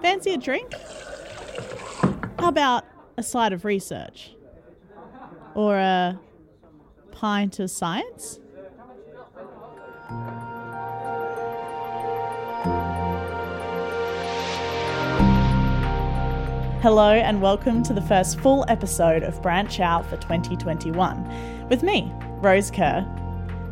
Fancy a drink? How about a side of research? Or a pint of science? Hello, and welcome to the first full episode of Branch Out for 2021 with me, Rose Kerr.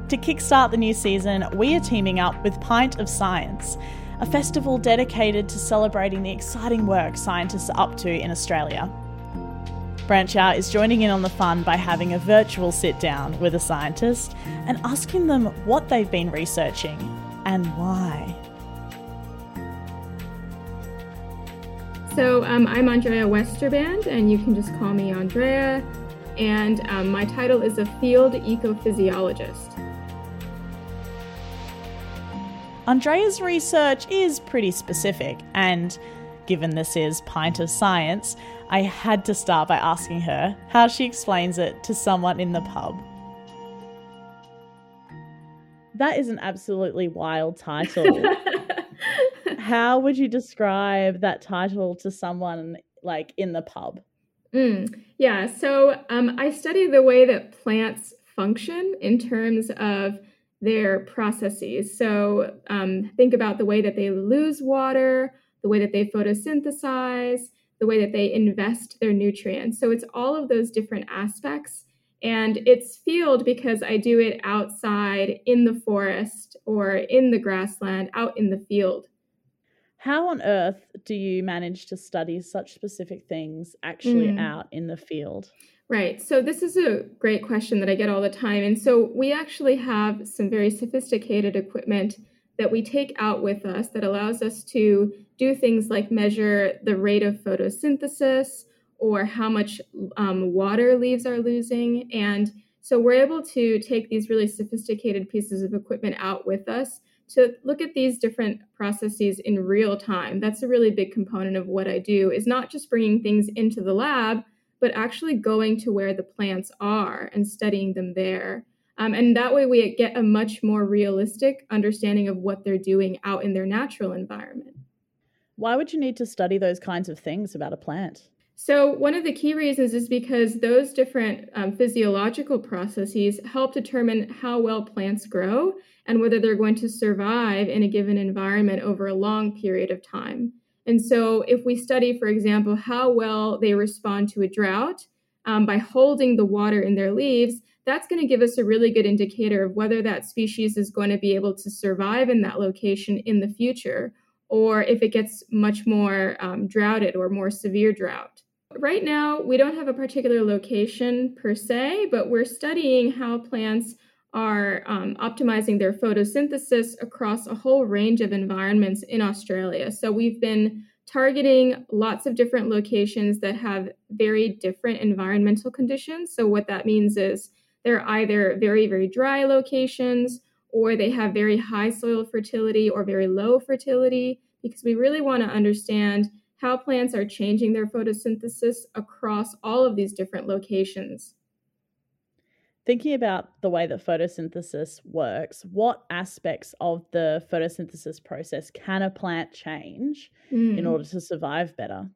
To kickstart the new season, we are teaming up with Pint of Science, a festival dedicated to celebrating the exciting work scientists are up to in Australia. Branch Out is joining in on the fun by having a virtual sit down with a scientist and asking them what they've been researching and why. So, um, I'm Andrea Westerband, and you can just call me Andrea. And um, my title is a field ecophysiologist. Andrea's research is pretty specific, and given this is Pint of Science, I had to start by asking her how she explains it to someone in the pub. That is an absolutely wild title. how would you describe that title to someone like in the pub? Mm, yeah, so um, I study the way that plants function in terms of their processes. So um, think about the way that they lose water, the way that they photosynthesize, the way that they invest their nutrients. So it's all of those different aspects. And it's field because I do it outside in the forest or in the grassland, out in the field. How on earth do you manage to study such specific things actually mm. out in the field? Right. So this is a great question that I get all the time. And so we actually have some very sophisticated equipment that we take out with us that allows us to do things like measure the rate of photosynthesis or how much um, water leaves are losing. And so we're able to take these really sophisticated pieces of equipment out with us to look at these different processes in real time. That's a really big component of what I do is not just bringing things into the lab, but actually going to where the plants are and studying them there. Um, and that way we get a much more realistic understanding of what they're doing out in their natural environment. Why would you need to study those kinds of things about a plant? So, one of the key reasons is because those different um, physiological processes help determine how well plants grow and whether they're going to survive in a given environment over a long period of time. And so, if we study, for example, how well they respond to a drought um, by holding the water in their leaves, that's going to give us a really good indicator of whether that species is going to be able to survive in that location in the future, or if it gets much more um, droughted or more severe drought. Right now, we don't have a particular location per se, but we're studying how plants are um, optimizing their photosynthesis across a whole range of environments in Australia. So we've been targeting lots of different locations that have very different environmental conditions. So what that means is they're either very, very dry locations or they have very high soil fertility or very low fertility because we really want to understand how plants are changing their photosynthesis across all of these different locations thinking about the way that photosynthesis works, what aspects of the photosynthesis process can a plant change mm. in order to survive better?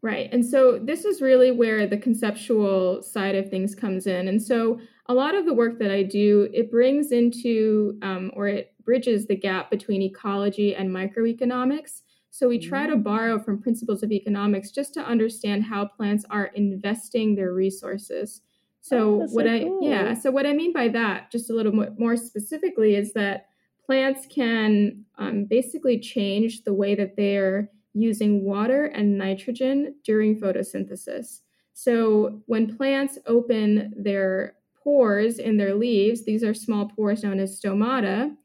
Right. And so this is really where the conceptual side of things comes in. And so a lot of the work that I do, it brings into um, or it bridges the gap between ecology and microeconomics. So we try to mm. borrow from principles of economics just to understand how plants are investing their resources. So oh, what so I cool. yeah, so what I mean by that, just a little more specifically, is that plants can um, basically change the way that they're using water and nitrogen during photosynthesis. So when plants open their pores in their leaves, these are small pores known as stomata,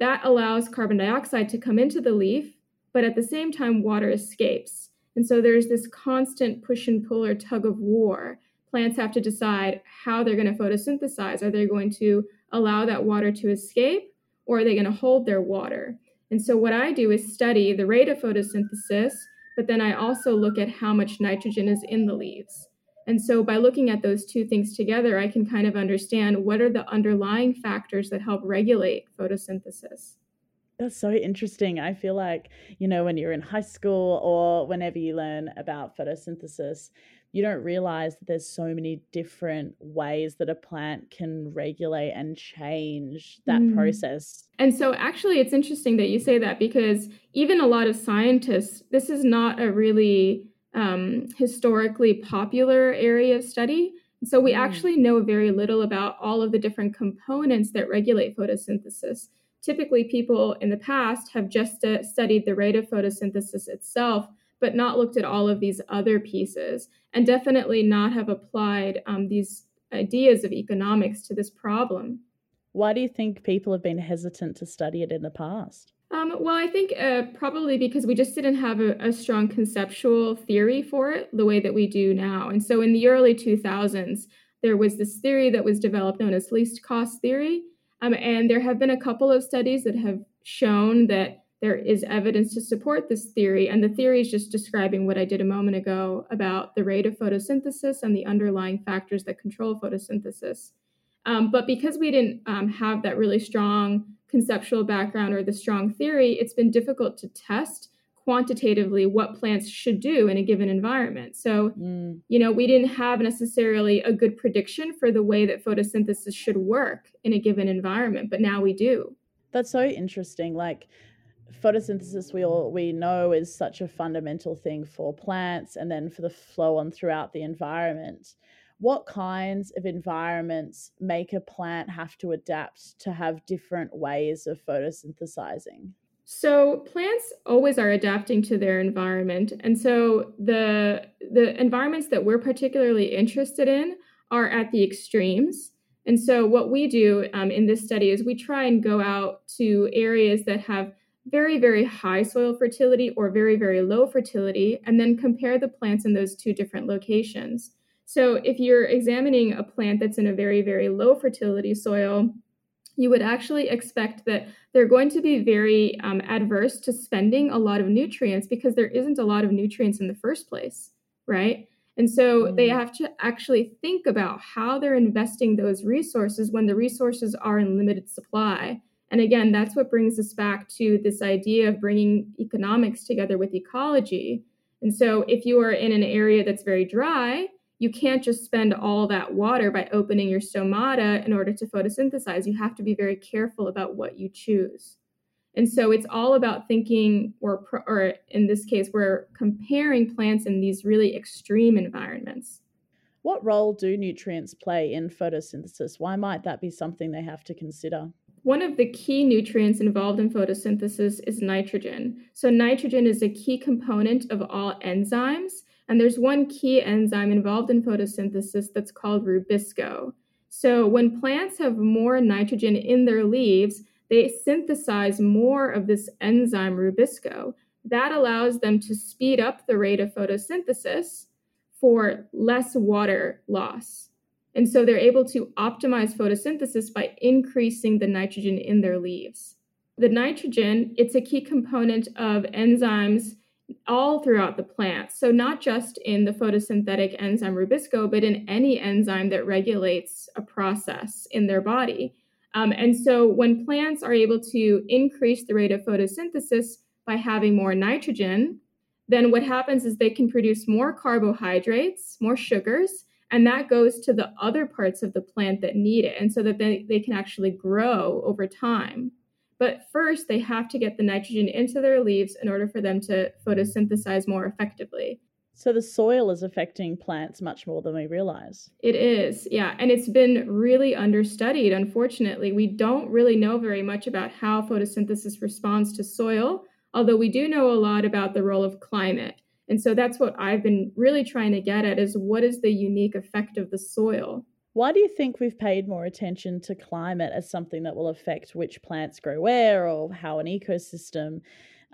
that allows carbon dioxide to come into the leaf, but at the same time, water escapes. And so there's this constant push and pull or tug of war plants have to decide how they're going to photosynthesize. Are they going to allow that water to escape or are they going to hold their water? And so, what I do is study the rate of photosynthesis, but then I also look at how much nitrogen is in the leaves. And so, by looking at those two things together, I can kind of understand what are the underlying factors that help regulate photosynthesis. That's so interesting. I feel like, you know, when you're in high school or whenever you learn about photosynthesis, you don't realize that there's so many different ways that a plant can regulate and change that mm. process. And so, actually, it's interesting that you say that because even a lot of scientists, this is not a really um, historically popular area of study. So, we mm. actually know very little about all of the different components that regulate photosynthesis. Typically, people in the past have just uh, studied the rate of photosynthesis itself but not looked at all of these other pieces and definitely not have applied um, these ideas of economics to this problem. Why do you think people have been hesitant to study it in the past? Um, well, I think uh, probably because we just didn't have a, a, strong conceptual theory for it the way that we do now. And so in the early 2000s, there was this theory that was developed known as least cost theory. Um, and there have been a couple of studies that have shown that there is evidence to support this theory. And the theory is just describing what I did a moment ago about the rate of photosynthesis and the underlying factors that control photosynthesis. Um, but because we didn't um, have that really strong conceptual background or the strong theory, it's been difficult to test quantitatively what plants should do in a given environment. So, mm. you know, we didn't have necessarily a good prediction for the way that photosynthesis should work in a given environment, but now we do. That's so interesting. Like, photosynthesis we all we know is such a fundamental thing for plants and then for the flow on throughout the environment what kinds of environments make a plant have to adapt to have different ways of photosynthesizing so plants always are adapting to their environment and so the the environments that we're particularly interested in are at the extremes and so what we do um, in this study is we try and go out to areas that have very, very high soil fertility or very, very low fertility, and then compare the plants in those two different locations. So, if you're examining a plant that's in a very, very low fertility soil, you would actually expect that they're going to be very um, adverse to spending a lot of nutrients because there isn't a lot of nutrients in the first place, right? And so mm. they have to actually think about how they're investing those resources when the resources are in limited supply. And again, that's what brings us back to this idea of bringing economics together with ecology. And so, if you are in an area that's very dry, you can't just spend all that water by opening your stomata in order to photosynthesize. You have to be very careful about what you choose. And so, it's all about thinking, or, or in this case, we're comparing plants in these really extreme environments. What role do nutrients play in photosynthesis? Why might that be something they have to consider? One of the key nutrients involved in photosynthesis is nitrogen. So, nitrogen is a key component of all enzymes. And there's one key enzyme involved in photosynthesis that's called rubisco. So, when plants have more nitrogen in their leaves, they synthesize more of this enzyme rubisco. That allows them to speed up the rate of photosynthesis for less water loss. And so they're able to optimize photosynthesis by increasing the nitrogen in their leaves. The nitrogen, it's a key component of enzymes all throughout the plant. So not just in the photosynthetic enzyme rubisco, but in any enzyme that regulates a process in their body. Um, and so when plants are able to increase the rate of photosynthesis by having more nitrogen, then what happens is they can produce more carbohydrates, more sugars, and that goes to the other parts of the plant that need it and so that they, they can actually grow over time but first they have to get the nitrogen into their leaves in order for them to photosynthesize more effectively so the soil is affecting plants much more than we realize. It is, yeah. And it's been really understudied, unfortunately. We don't really know very much about how photosynthesis responds to soil, although we do know a lot about the role of climate. And so that's what I've been really trying to get at is what is the unique effect of the soil? Why do you think we've paid more attention to climate as something that will affect which plants grow where or how an ecosystem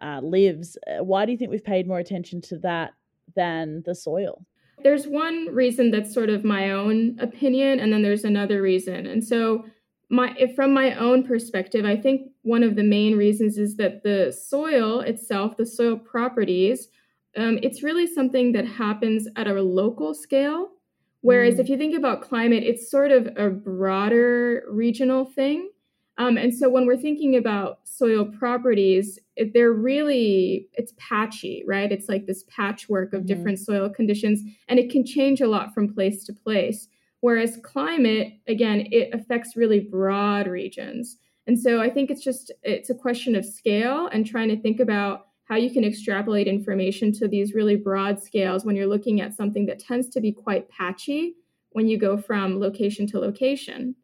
uh, lives? Uh, why do you think we've paid more attention to that than the soil? There's one reason that's sort of my own opinion, and then there's another reason. And so, my from my own perspective, I think one of the main reasons is that the soil itself, the soil properties, um, it's really something that happens at a local scale. Whereas mm. if you think about climate, it's sort of a broader regional thing. Um, and so when we're thinking about soil properties, they're really it's patchy, right? It's like this patchwork of mm-hmm. different soil conditions, and it can change a lot from place to place. Whereas climate, again, it affects really broad regions. And so I think it's just it's a question of scale and trying to think about how you can extrapolate information to these really broad scales when you're looking at something that tends to be quite patchy when you go from location to location.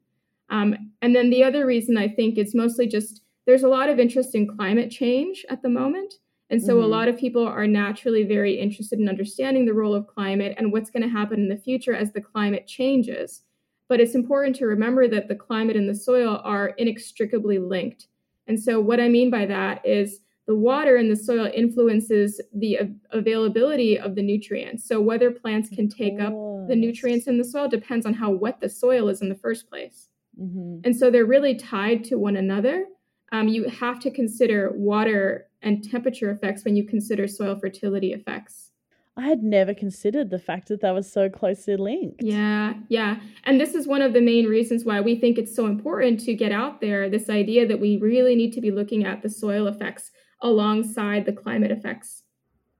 Um, and then the other reason I think it's mostly just there's a lot of interest in climate change at the moment. And so mm-hmm. a lot of people are naturally very interested in understanding the role of climate and what's going to happen in the future as the climate changes. But it's important to remember that the climate and the soil are inextricably linked. And so what I mean by that is the water in the soil influences the availability of the nutrients. So whether plants can take up the nutrients in the soil depends on how wet the soil is in the first place. Mm-hmm. And so they're really tied to one another. Um, you have to consider water and temperature effects when you consider soil fertility effects. I had never considered the fact that that was so closely linked. Yeah, yeah. And this is one of the main reasons why we think it's so important to get out there this idea that we really need to be looking at the soil effects alongside the climate effects.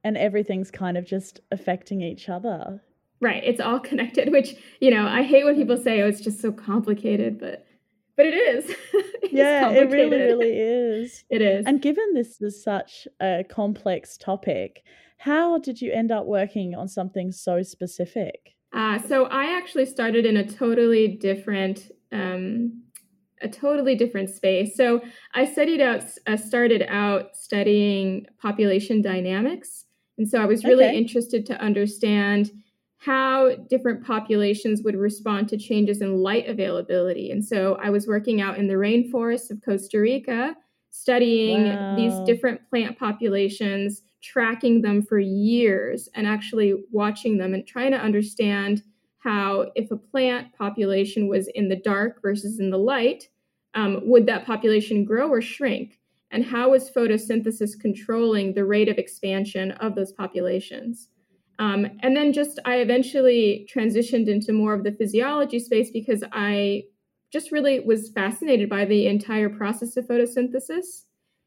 And everything's kind of just affecting each other. Right. It's all connected, which, you know, I hate when people say, oh, it's just so complicated, but but it is. yeah, it really, really is. It is. And given this is such a complex topic, how did you end up working on something so specific? Uh, so I actually started in a totally different um, a totally different space. So I studied out, uh, started out studying population dynamics, and so I was really okay. interested to understand how different populations would respond to changes in light availability. And so I was working out in the rainforests of Costa Rica, studying wow. these different plant populations, tracking them for years, and actually watching them and trying to understand how, if a plant population was in the dark versus in the light, um, would that population grow or shrink? And how is photosynthesis controlling the rate of expansion of those populations? Um, and then just I eventually transitioned into more of the physiology space because I just really was fascinated by the entire process of photosynthesis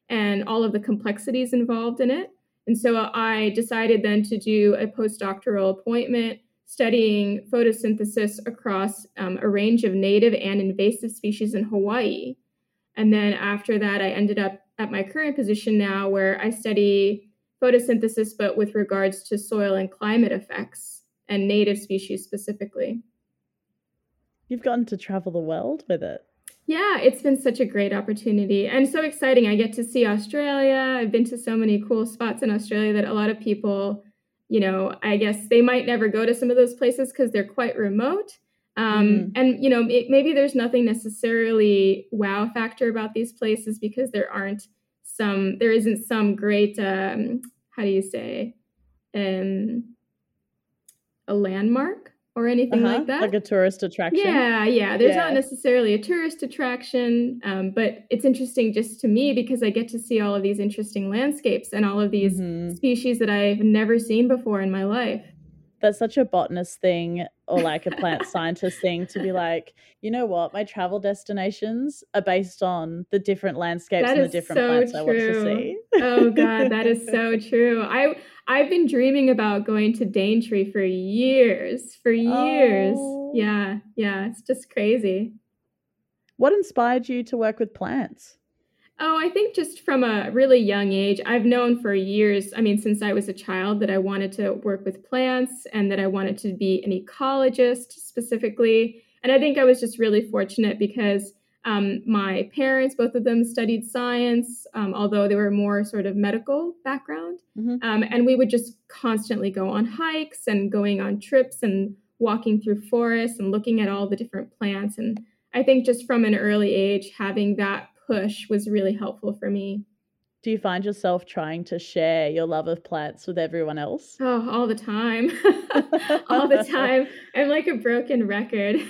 and all of the complexities involved in it. And so I decided then to do a postdoctoral appointment studying photosynthesis across um, a range of native and invasive species in Hawaii. And then after that, I ended up at my current position now where I study photosynthesis, but with regards to soil and climate effects and native species specifically. You've gotten to travel the world with it. Yeah, it's been such a great opportunity and so exciting. I get to see Australia. I've been to so many cool spots in Australia that a lot of people, you know, I guess they might never go to some of those places because they're quite remote. Um, mm. And, you know, it, maybe there's nothing necessarily wow factor about these places because there aren't some, there isn't some great um, how do you say um a landmark or anything uh-huh. like that like a tourist attraction yeah yeah there's yeah. not necessarily a tourist attraction um, but it's interesting just to me because i get to see all of these interesting landscapes and all of these mm-hmm. species that i've never seen before in my life that's such a botanist thing or like a plant scientist thing to be like, you know what, my travel destinations are based on the different landscapes that and the different so plants true. I want to see. oh god, that is so true. I I've been dreaming about going to Daintree for years, for years. Oh. Yeah, yeah, it's just crazy. What inspired you to work with plants? Oh, I think just from a really young age, I've known for years, I mean, since I was a child, that I wanted to work with plants and that I wanted to be an ecologist specifically. And I think I was just really fortunate because um, my parents, both of them studied science, um, although they were more sort of medical background. Mm-hmm. Um, and we would just constantly go on hikes and going on trips and walking through forests and looking at all the different plants. And I think just from an early age, having that push was really helpful for me. Do you find yourself trying to share your love of plants with everyone else? Oh, all the time. all the time. I'm like a broken record.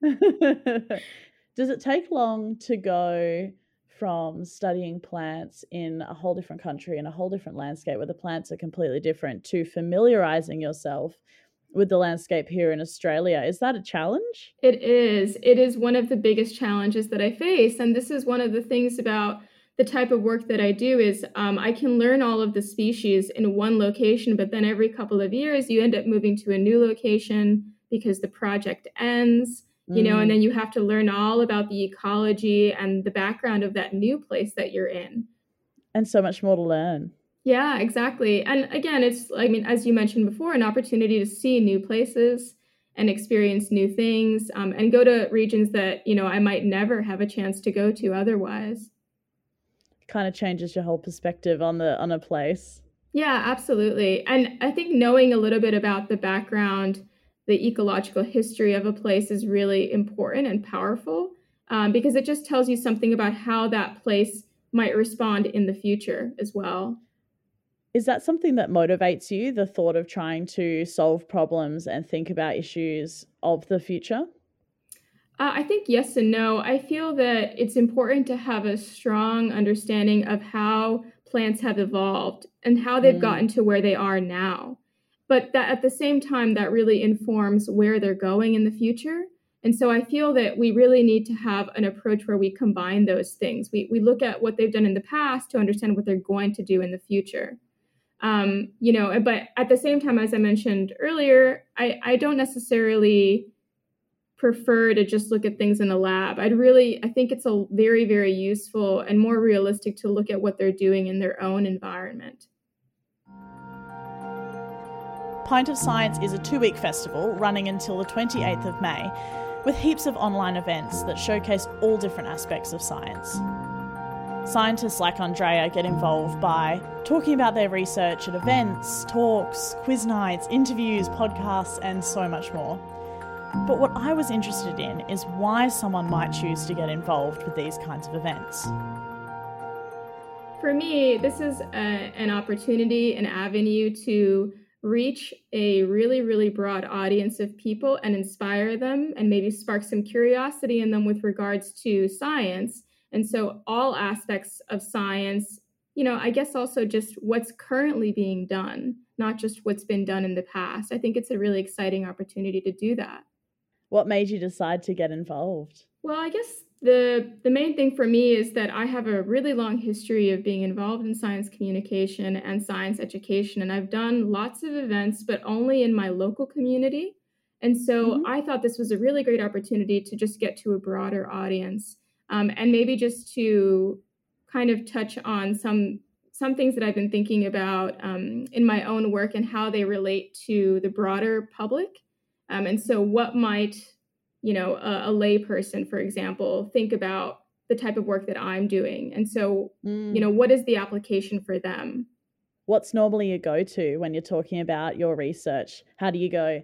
Does it take long to go from studying plants in a whole different country in a whole different landscape where the plants are completely different to familiarizing yourself with the landscape here in Australia. Is that a challenge? It is. It is one of the biggest challenges that I face. And this is one of the things about the type of work that I do is um, I can learn all of the species in one location, but then every couple of years you end up moving to a new location because the project ends, you know, and mm. then you have to learn all about the ecology and the background of that new place that you're in. And so much more to learn. Yeah, exactly. And again, it's, I mean, as you mentioned before, an opportunity to see new places and experience new things um, and go to regions that, you know, I might never have a chance to go to otherwise. Kind of changes your whole perspective on the on a place. Yeah, absolutely. And I think knowing a little bit about the background, the ecological history of a place is really important and powerful um, because it just tells you something about how that place might respond in the future as well. Is that something that motivates you, the thought of trying to solve problems and think about issues of the future? Uh, I think yes and no. I feel that it's important to have a strong understanding of how plants have evolved and how they've mm. gotten to where they are now. But that at the same time, that really informs where they're going in the future. And so I feel that we really need to have an approach where we combine those things. We, we look at what they've done in the past to understand what they're going to do in the future um, you know but at the same time as i mentioned earlier I, I don't necessarily prefer to just look at things in a lab. I'd really i think it's a very very useful and more realistic to look at what they're doing in their own environment. Pint of science is a two-week festival running until the 28th of may with heaps of online events that showcase all different aspects of science Scientists like Andrea get involved by talking about their research at events, talks, quiz nights, interviews, podcasts, and so much more. But what I was interested in is why someone might choose to get involved with these kinds of events. For me, this is a, an opportunity, an avenue to reach a really, really broad audience of people and inspire them and maybe spark some curiosity in them with regards to science and so, all aspects of science, you know, I guess also just what's currently being done, not just what's been done in the past. I think it's a really exciting opportunity to do that. What made you decide to get involved? Well, I guess the the main thing for me is that I have a really long history of being involved in science communication and science education and I've done lots of events but only in my local community. And so mm-hmm. I thought this was a really great opportunity to just get to a broader audience um, and maybe just to kind of touch on some some things that I've been thinking about um, in my own work and how they relate to the broader public. Um, and so, what might you know a, a layperson, for example, think about the type of work that I'm doing? And so, mm. you know, what is the application for them? What's normally a go to when you're talking about your research? How do you go?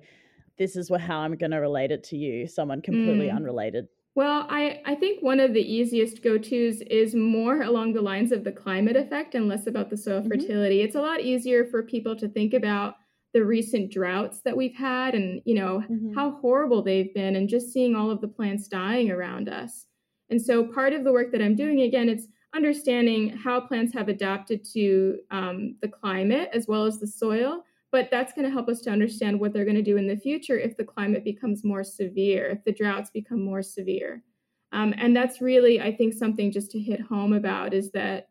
This is how I'm going to relate it to you, someone completely mm. unrelated. Well, I, I think one of the easiest go tos is more along the lines of the climate effect and less about the soil mm-hmm. fertility. It's a lot easier for people to think about the recent droughts that we've had and, you know, mm-hmm. how horrible they've been and just seeing all of the plants dying around us. And so part of the work that I'm doing, again, it's understanding how plants have adapted to um, the climate as well as the soil but that's going to help us to understand what they're going to do in the future if the climate becomes more severe, if the droughts become more severe. Um, and that's really, I think, something just to hit home about is that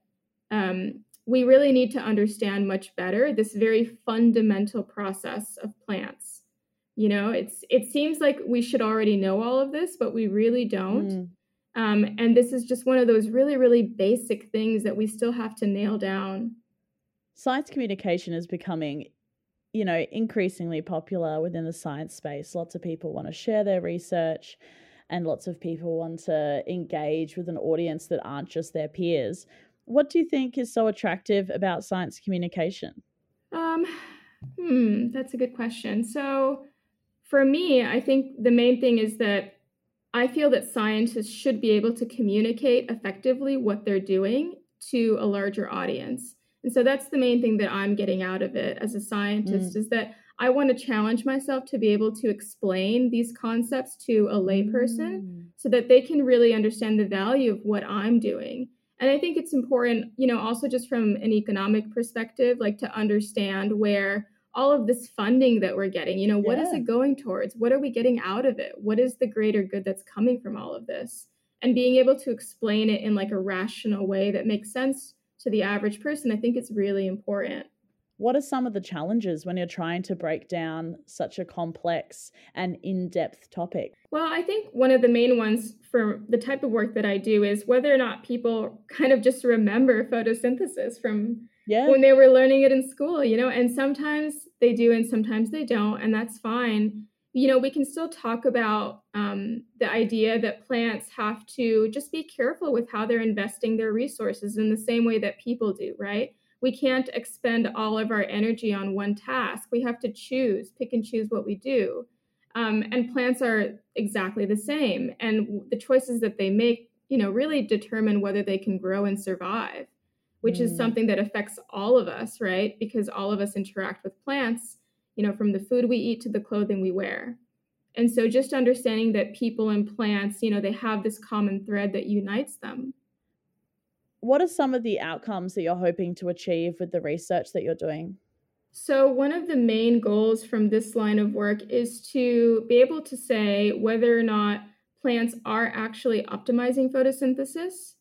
um, we really need to understand much better this very fundamental process of plants. You know, it's it seems like we should already know all of this, but we really don't. Mm. Um, and this is just one of those really, really basic things that we still have to nail down. Science communication is becoming you know, increasingly popular within the science space. Lots of people want to share their research and lots of people want to engage with an audience that aren't just their peers. What do you think is so attractive about science communication? Um, hmm, that's a good question. So, for me, I think the main thing is that I feel that scientists should be able to communicate effectively what they're doing to a larger audience. And so that's the main thing that I'm getting out of it as a scientist mm. is that I want to challenge myself to be able to explain these concepts to a layperson mm. so that they can really understand the value of what I'm doing. And I think it's important, you know, also just from an economic perspective, like to understand where all of this funding that we're getting. You know, what yeah. is it going towards? What are we getting out of it? What is the greater good that's coming from all of this? And being able to explain it in like a rational way that makes sense to the average person, I think it's really important. What are some of the challenges when you're trying to break down such a complex and in depth topic? Well, I think one of the main ones for the type of work that I do is whether or not people kind of just remember photosynthesis from yeah. when they were learning it in school, you know, and sometimes they do and sometimes they don't, and that's fine. You know, we can still talk about um, the idea that plants have to just be careful with how they're investing their resources in the same way that people do, right? we can't expend all of our energy on one task. We have to choose, pick and choose what we do. Um, and plants are exactly the same. And the choices that they make, you know, really determine whether they can grow and survive, which mm. is something that affects all of us, right? Because all of us interact with plants, you know, from the food we eat to the clothing we wear. And so just understanding that people and plants, you know, they have this common thread that unites them what are some of the outcomes that you're hoping to achieve with the research that you're doing? So, one of the main goals from this line of work is to be able to say whether or not plants are actually optimizing photosynthesis.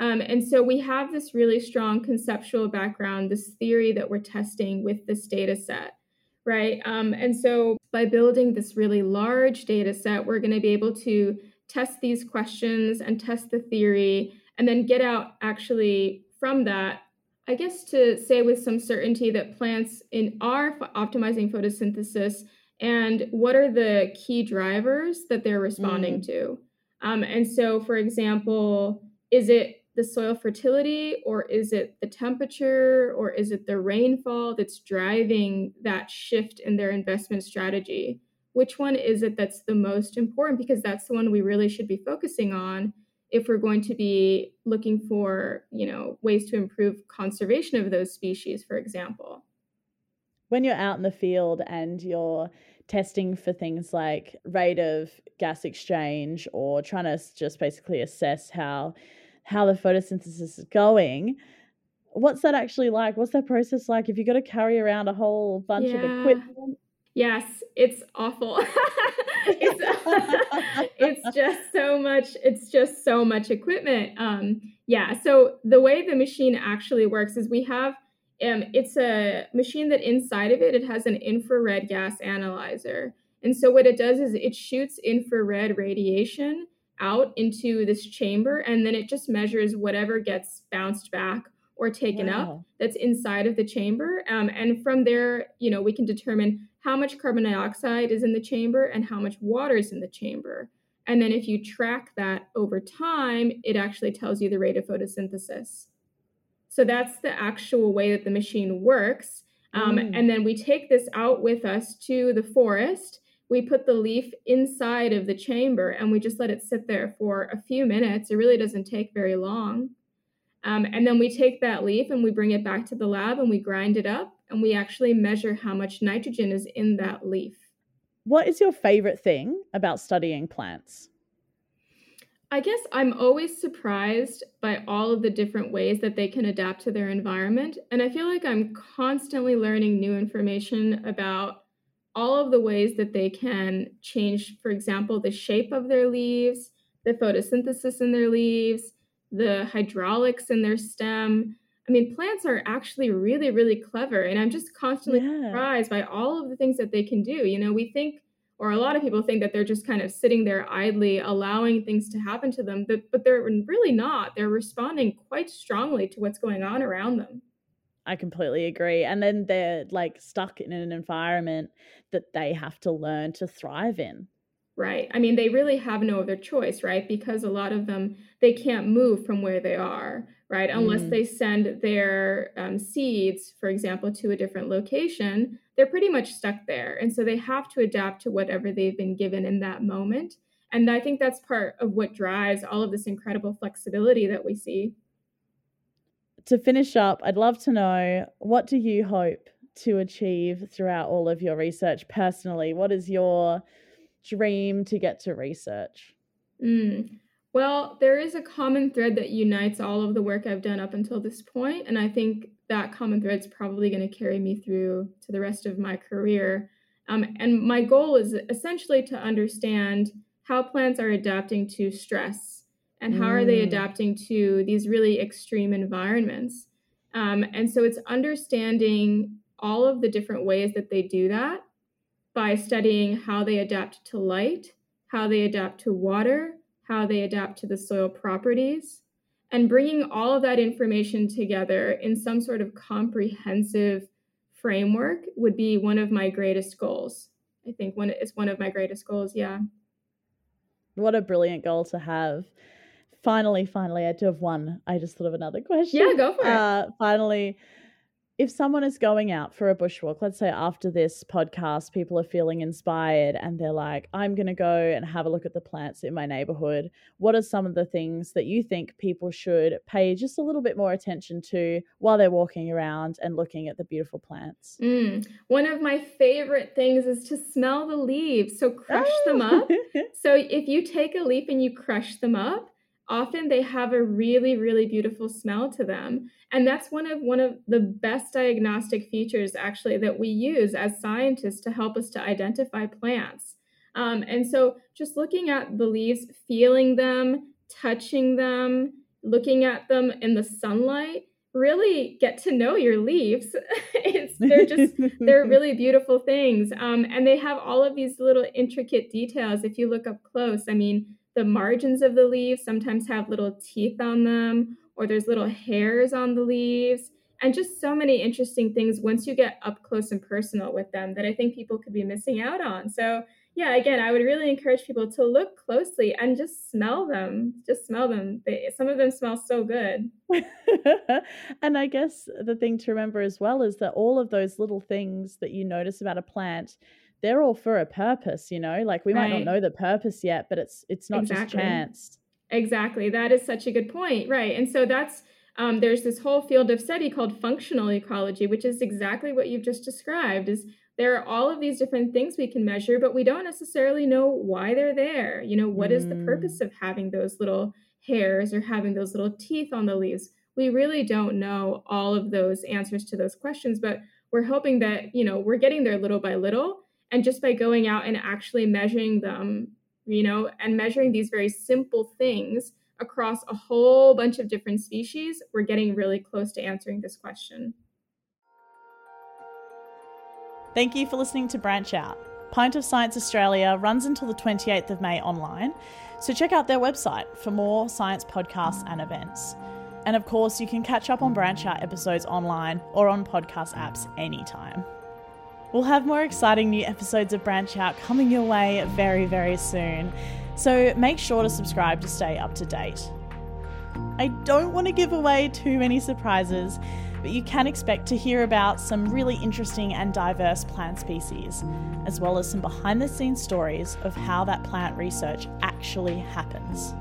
Um, and so, we have this really strong conceptual background, this theory that we're testing with this data set, right? Um, and so, by building this really large data set, we're going to be able to test these questions and test the theory and then get out actually from that i guess to say with some certainty that plants in are optimizing photosynthesis and what are the key drivers that they're responding mm. to um, and so for example is it the soil fertility or is it the temperature or is it the rainfall that's driving that shift in their investment strategy? Which one is it that's the most important? Because that's the one we really should be focusing on if we're going to be looking for you know ways to improve conservation of those species for example. When you're out in the field and you're testing for things like rate of gas exchange or trying to just basically assess how how the photosynthesis is going. What's that actually like? What's that process like? If you've got to carry around a whole bunch yeah. of equipment? Yes it's awful. It's, it's just so much it's just so much equipment. Um yeah so the way the machine actually works is we have um it's a machine that inside of it it has an infrared gas analyzer. And so what it does is it shoots infrared radiation out into this chamber and then it just measures whatever gets bounced back or taken wow. up that's inside of the chamber um, and from there you know we can determine how much carbon dioxide is in the chamber and how much water is in the chamber. And then if you track that over time, it actually tells you the rate of photosynthesis. So that's the actual way that the machine works. Um, mm. And then we take this out with us to the forest. We put the leaf inside of the chamber and we just let it sit there for a few minutes. It really doesn't take very long. Um, and then we take that leaf and we bring it back to the lab and we grind it up and we actually measure how much nitrogen is in that leaf. What is your favorite thing about studying plants? I guess I'm always surprised by all of the different ways that they can adapt to their environment. And I feel like I'm constantly learning new information about all of the ways that they can change, for example, the shape of their leaves, the photosynthesis in their leaves, the hydraulics in their stem. I mean, plants are actually really, really clever. And I'm just constantly yeah. surprised by all of the things that they can do. You know, we think, or a lot of people think that they're just kind of sitting there idly, allowing things to happen to them, but, but they're really not. They're responding quite strongly to what's going on around them. I completely agree. And then they're like stuck in an environment that they have to learn to thrive in. Right. I mean, they really have no other choice, right? Because a lot of them, they can't move from where they are, right? Unless mm. they send their um, seeds, for example, to a different location, they're pretty much stuck there. And so they have to adapt to whatever they've been given in that moment. And I think that's part of what drives all of this incredible flexibility that we see. To finish up, I'd love to know what do you hope to achieve throughout all of your research personally? What is your dream to get to research? Mm. Well, there is a common thread that unites all of the work I've done up until this point, and I think that common thread is probably going to carry me through to the rest of my career. Um, and my goal is essentially to understand how plants are adapting to stress and how mm. are they mm. adapting to these really extreme environments. Um, and so it's understanding all of the different ways that they do that by studying how they adapt to light, how they adapt to water, how they adapt to the soil properties, and bringing all of that information together in some sort of comprehensive framework would be one of my greatest goals. I think one is one of my greatest goals. Yeah. What a brilliant goal to have. Finally, finally, I do have one. I just thought of another question. Yeah, go for it. Uh, finally, if someone is going out for a bushwalk, let's say after this podcast, people are feeling inspired and they're like, I'm going to go and have a look at the plants in my neighborhood. What are some of the things that you think people should pay just a little bit more attention to while they're walking around and looking at the beautiful plants? Mm. One of my favorite things is to smell the leaves. So crush oh. them up. so if you take a leaf and you crush them up, often they have a really really beautiful smell to them. And that's one of one of the best diagnostic features actually that we use as scientists to help us to identify plants. Um, and so just looking at the leaves feeling them touching them looking at them in the sunlight really get to know your leaves. It's they're just they're really beautiful things. Um, and they have all of these little intricate details if you look up close. I mean the margins of the leaves sometimes have little teeth on them, or there's little hairs on the leaves, and just so many interesting things once you get up close and personal with them that I think people could be missing out on. So, yeah, again, I would really encourage people to look closely and just smell them. Just smell them. They, some of them smell so good. and I guess the thing to remember as well is that all of those little things that you notice about a plant they're all for a purpose, you know? Like we right. might not know the purpose yet, but it's it's not exactly. just chance. Exactly. That is such a good point. Right. And so that's um, there's this whole field of study called functional ecology, which is exactly what you've just described. Is there are all of these different things we can measure, but we don't necessarily know why they're there. You know, what mm. is the purpose mm. of having those little hairs or having those little teeth on the leaves? We really don't know all of those answers to those questions, but we're hoping that, you know, we're getting there little by little and just by going out and actually measuring them, you know, and measuring these very simple things across a whole bunch of different species, we're getting really close to answering this question. Thank you for listening to Branch Out. Pint of Science Australia runs until the 28th of May online, so check out their website for more science podcasts and events. And of course, you can catch up on Branch Out episodes online or on podcast apps anytime. We'll have more exciting new episodes of Branch Out coming your way very, very soon. So make sure to subscribe to stay up to date. I don't want to give away too many surprises, but you can expect to hear about some really interesting and diverse plant species, as well as some behind the scenes stories of how that plant research actually happens.